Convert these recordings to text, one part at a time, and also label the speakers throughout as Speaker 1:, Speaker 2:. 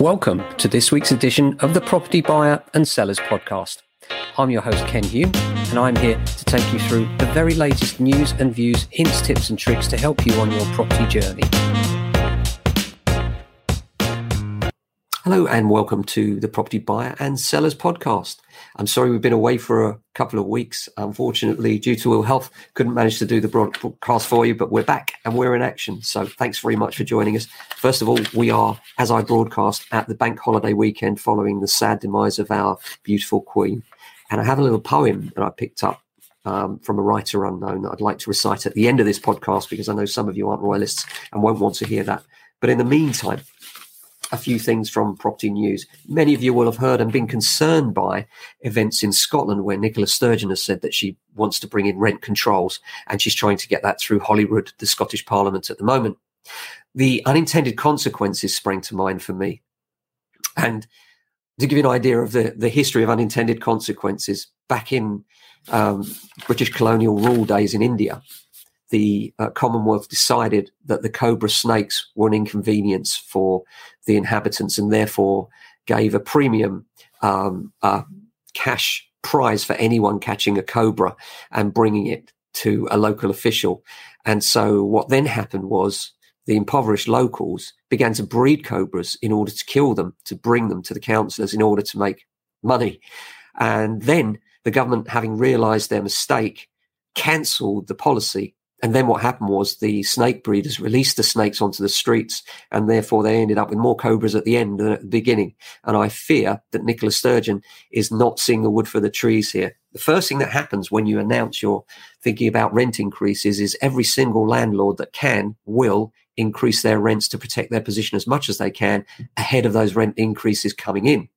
Speaker 1: Welcome to this week's edition of the Property Buyer and Sellers Podcast. I'm your host, Ken Hume, and I'm here to take you through the very latest news and views, hints, tips, and tricks to help you on your property journey. Hello, and welcome to the Property Buyer and Sellers Podcast. I'm sorry we've been away for a couple of weeks. Unfortunately, due to ill health, couldn't manage to do the broadcast for you, but we're back and we're in action. So thanks very much for joining us. First of all, we are, as I broadcast, at the bank holiday weekend following the sad demise of our beautiful Queen. And I have a little poem that I picked up um, from a writer unknown that I'd like to recite at the end of this podcast because I know some of you aren't royalists and won't want to hear that. But in the meantime, a few things from property news. Many of you will have heard and been concerned by events in Scotland where Nicola Sturgeon has said that she wants to bring in rent controls and she's trying to get that through Holyrood, the Scottish Parliament at the moment. The unintended consequences sprang to mind for me. And to give you an idea of the, the history of unintended consequences, back in um, British colonial rule days in India, the uh, Commonwealth decided that the cobra snakes were an inconvenience for the inhabitants and therefore gave a premium um, uh, cash prize for anyone catching a cobra and bringing it to a local official. And so what then happened was the impoverished locals began to breed cobras in order to kill them, to bring them to the councillors in order to make money. And then the government, having realized their mistake, cancelled the policy and then what happened was the snake breeders released the snakes onto the streets, and therefore they ended up with more cobras at the end than at the beginning. And I fear that Nicola Sturgeon is not seeing the wood for the trees here. The first thing that happens when you announce you're thinking about rent increases is every single landlord that can will increase their rents to protect their position as much as they can ahead of those rent increases coming in.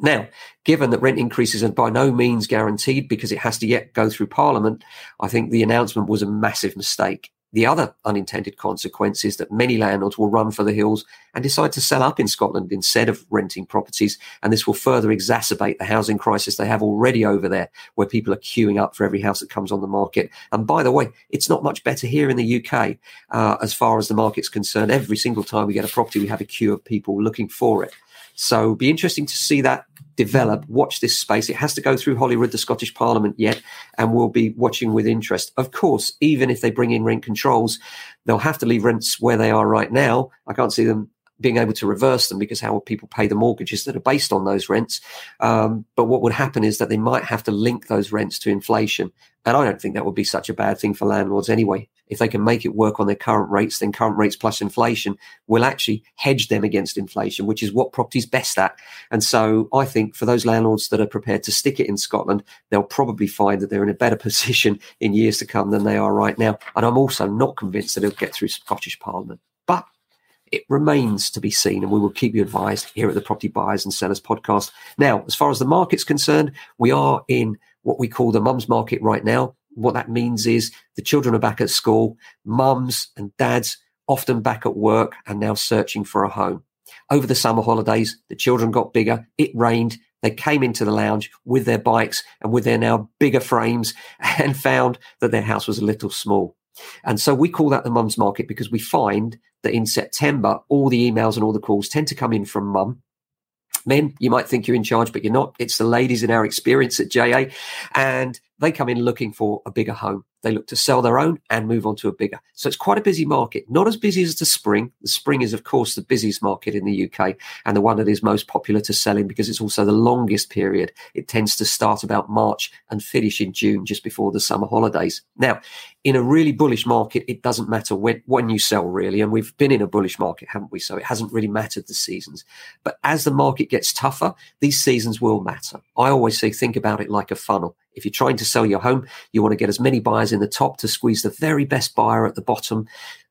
Speaker 1: Now, given that rent increases are by no means guaranteed because it has to yet go through Parliament, I think the announcement was a massive mistake. The other unintended consequence is that many landlords will run for the hills and decide to sell up in Scotland instead of renting properties. And this will further exacerbate the housing crisis they have already over there, where people are queuing up for every house that comes on the market. And by the way, it's not much better here in the UK uh, as far as the market's concerned. Every single time we get a property, we have a queue of people looking for it. So be interesting to see that develop. Watch this space. It has to go through Holyrood, the Scottish Parliament yet, and we'll be watching with interest. Of course, even if they bring in rent controls, they'll have to leave rents where they are right now. I can't see them being able to reverse them because how people pay the mortgages that are based on those rents? Um, but what would happen is that they might have to link those rents to inflation. And I don't think that would be such a bad thing for landlords anyway. If they can make it work on their current rates, then current rates plus inflation will actually hedge them against inflation, which is what property's best at. And so I think for those landlords that are prepared to stick it in Scotland, they'll probably find that they're in a better position in years to come than they are right now. And I'm also not convinced that it'll get through Scottish Parliament. But it remains to be seen, and we will keep you advised here at the Property Buyers and Sellers podcast. Now, as far as the market's concerned, we are in what we call the mums market right now. What that means is the children are back at school, mums and dads often back at work and now searching for a home. Over the summer holidays, the children got bigger, it rained, they came into the lounge with their bikes and with their now bigger frames and found that their house was a little small. And so we call that the mums market because we find that in September, all the emails and all the calls tend to come in from mum. Men, you might think you're in charge, but you're not. It's the ladies in our experience at JA. And they come in looking for a bigger home. They look to sell their own and move on to a bigger. So it's quite a busy market. Not as busy as the spring. The spring is, of course, the busiest market in the UK and the one that is most popular to sell in because it's also the longest period. It tends to start about March and finish in June, just before the summer holidays. Now, in a really bullish market, it doesn't matter when, when you sell, really. And we've been in a bullish market, haven't we? So it hasn't really mattered the seasons. But as the market gets tougher, these seasons will matter. I always say, think about it like a funnel. If you're trying to sell your home, you want to get as many buyers in the top to squeeze the very best buyer at the bottom,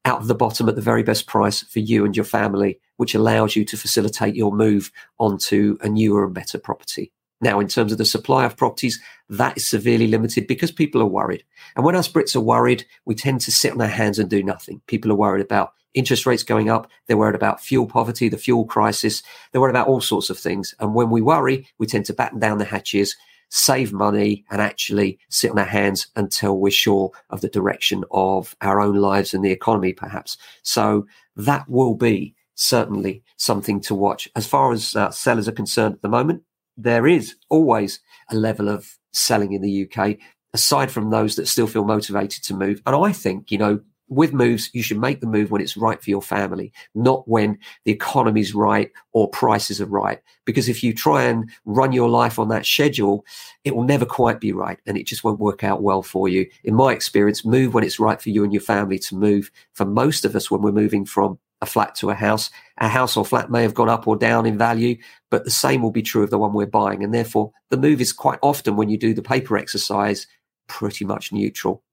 Speaker 1: out of the bottom at the very best price for you and your family, which allows you to facilitate your move onto a newer and better property. Now, in terms of the supply of properties, that is severely limited because people are worried. And when us Brits are worried, we tend to sit on our hands and do nothing. People are worried about interest rates going up. They're worried about fuel poverty, the fuel crisis. They're worried about all sorts of things. And when we worry, we tend to batten down the hatches save money and actually sit on our hands until we're sure of the direction of our own lives and the economy, perhaps. So that will be certainly something to watch. As far as uh, sellers are concerned at the moment, there is always a level of selling in the UK, aside from those that still feel motivated to move. And I think, you know, with moves, you should make the move when it's right for your family, not when the economy's right or prices are right. Because if you try and run your life on that schedule, it will never quite be right and it just won't work out well for you. In my experience, move when it's right for you and your family to move. For most of us, when we're moving from a flat to a house, a house or flat may have gone up or down in value, but the same will be true of the one we're buying. And therefore, the move is quite often when you do the paper exercise, pretty much neutral.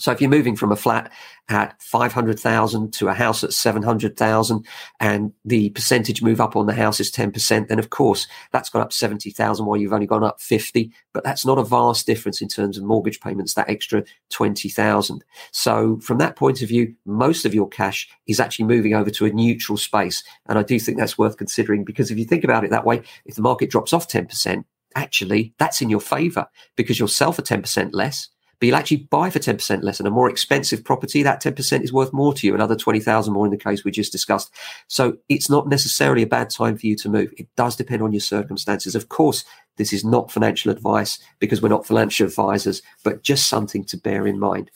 Speaker 1: So if you're moving from a flat at 500,000 to a house at 700,000 and the percentage move up on the house is 10%, then of course that's gone up 70,000 while you've only gone up 50. But that's not a vast difference in terms of mortgage payments, that extra 20,000. So from that point of view, most of your cash is actually moving over to a neutral space. And I do think that's worth considering because if you think about it that way, if the market drops off 10%, actually that's in your favor because you'll sell for 10% less but you'll actually buy for 10% less and a more expensive property. That 10% is worth more to you, another 20,000 more in the case we just discussed. So it's not necessarily a bad time for you to move. It does depend on your circumstances. Of course, this is not financial advice because we're not financial advisors, but just something to bear in mind.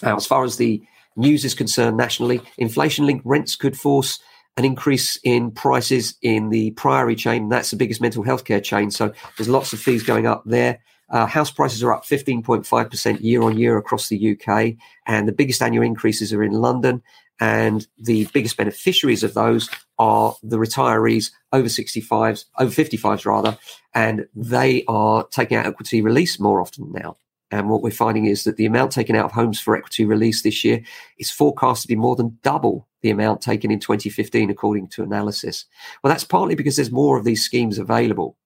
Speaker 1: Now, as far as the news is concerned nationally, inflation linked rents could force an increase in prices in the Priory chain. That's the biggest mental health care chain. So there's lots of fees going up there. Uh, house prices are up 15.5% year on year across the UK, and the biggest annual increases are in London. And the biggest beneficiaries of those are the retirees over 65s, over 55s rather, and they are taking out equity release more often now. And what we're finding is that the amount taken out of homes for equity release this year is forecast to be more than double the amount taken in 2015, according to analysis. Well, that's partly because there's more of these schemes available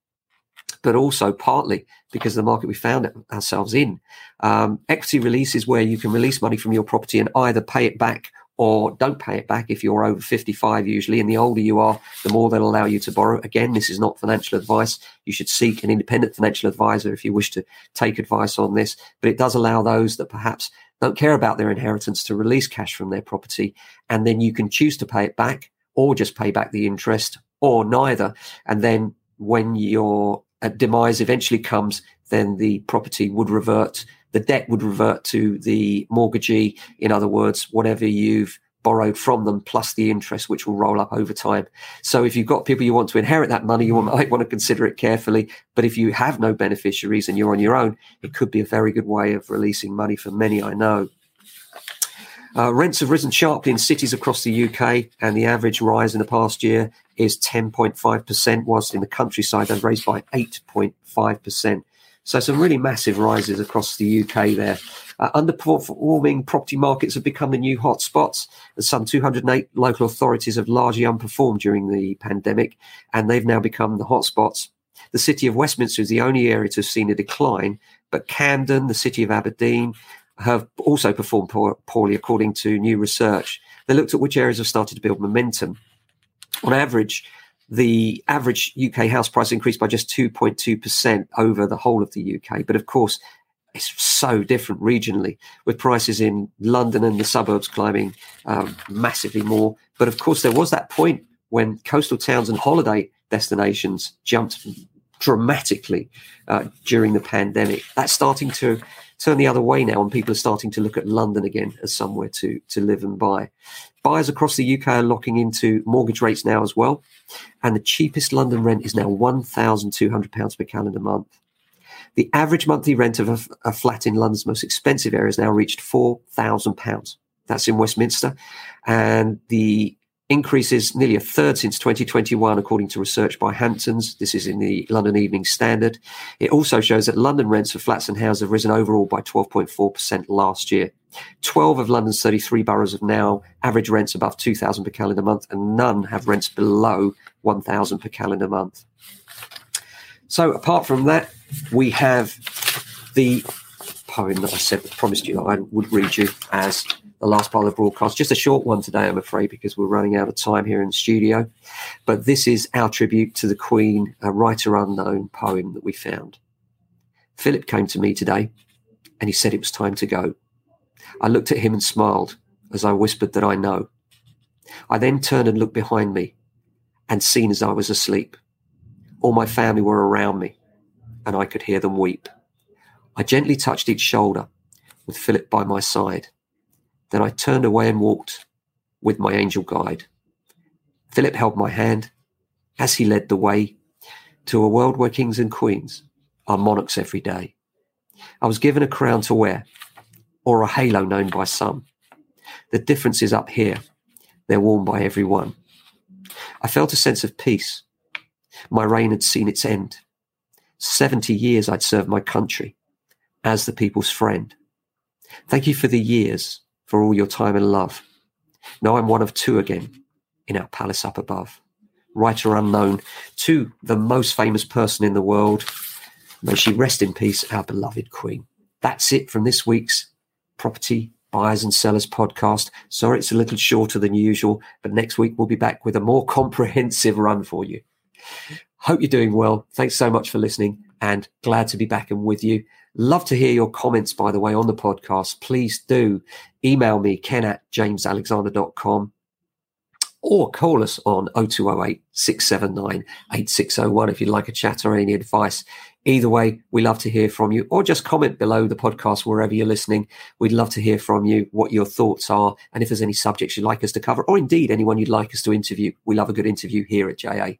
Speaker 1: but also partly because of the market we found ourselves in. Um, equity release is where you can release money from your property and either pay it back or don't pay it back if you're over 55 usually. And the older you are the more they'll allow you to borrow. Again this is not financial advice. You should seek an independent financial advisor if you wish to take advice on this. But it does allow those that perhaps don't care about their inheritance to release cash from their property. And then you can choose to pay it back or just pay back the interest or neither. And then when you're Uh, demise eventually comes, then the property would revert, the debt would revert to the mortgagee. In other words, whatever you've borrowed from them plus the interest, which will roll up over time. So if you've got people you want to inherit that money, you hmm. might want to consider it carefully. But if you have no beneficiaries and you're on your own, it could be a very good way of releasing money for many I know. Uh, rents have risen sharply in cities across the UK, and the average rise in the past year is 10.5%, whilst in the countryside they've raised by 8.5%. So some really massive rises across the UK there. Uh, underperforming property markets have become the new hotspots. Some 208 local authorities have largely underperformed during the pandemic, and they've now become the hotspots. The city of Westminster is the only area to have seen a decline, but Camden, the city of Aberdeen, have also performed poor, poorly, according to new research. They looked at which areas have started to build momentum. On average, the average UK house price increased by just 2.2% over the whole of the UK. But of course, it's so different regionally, with prices in London and the suburbs climbing um, massively more. But of course, there was that point when coastal towns and holiday destinations jumped dramatically uh, during the pandemic. That's starting to turn the other way now, and people are starting to look at London again as somewhere to to live and buy. Buyers across the UK are locking into mortgage rates now as well, and the cheapest London rent is now one thousand two hundred pounds per calendar month. The average monthly rent of a, a flat in London's most expensive area has now reached four thousand pounds. That's in Westminster, and the increase is nearly a third since 2021, according to research by Hamptons. This is in the London Evening Standard. It also shows that London rents for flats and houses have risen overall by 12.4% last year. 12 of London's 33 boroughs have now average rents above 2,000 per calendar month, and none have rents below 1,000 per calendar month. So, apart from that, we have the poem that I said, promised you that I would read you as the last part of the broadcast. Just a short one today, I'm afraid, because we're running out of time here in the studio. But this is our tribute to the Queen, a writer unknown poem that we found. Philip came to me today and he said it was time to go. I looked at him and smiled as I whispered that I know. I then turned and looked behind me and seen as I was asleep. All my family were around me and I could hear them weep. I gently touched each shoulder with Philip by my side. Then I turned away and walked with my angel guide. Philip held my hand as he led the way to a world where kings and queens are monarchs every day. I was given a crown to wear, or a halo known by some. The difference is up here. They're worn by everyone. I felt a sense of peace. My reign had seen its end. 70 years I'd served my country as the people's friend. Thank you for the years, for all your time and love. Now I'm one of two again in our palace up above. Writer unknown to the most famous person in the world. May she rest in peace, our beloved Queen. That's it from this week's Property Buyers and Sellers podcast. Sorry, it's a little shorter than usual, but next week we'll be back with a more comprehensive run for you. Hope you're doing well. Thanks so much for listening and glad to be back and with you. Love to hear your comments, by the way, on the podcast. Please do email me, ken at jamesalexander.com or call us on 0208 679 8601 if you'd like a chat or any advice. Either way, we love to hear from you or just comment below the podcast wherever you're listening. We'd love to hear from you what your thoughts are and if there's any subjects you'd like us to cover or indeed anyone you'd like us to interview. We love a good interview here at JA.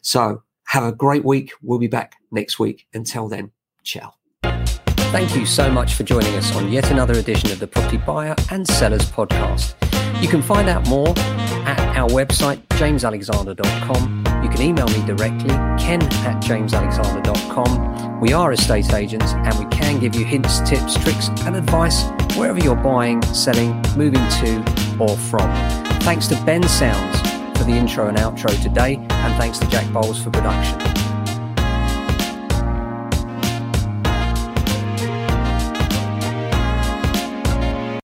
Speaker 1: So have a great week. We'll be back next week. Until then, ciao. Thank you so much for joining us on yet another edition of the Property Buyer and Sellers podcast. You can find out more at our website, jamesalexander.com. You can email me directly, ken at jamesalexander.com. We are estate agents and we can give you hints, tips, tricks, and advice wherever you're buying, selling, moving to, or from. Thanks to Ben Sounds for the intro and outro today, and thanks to Jack Bowles for production.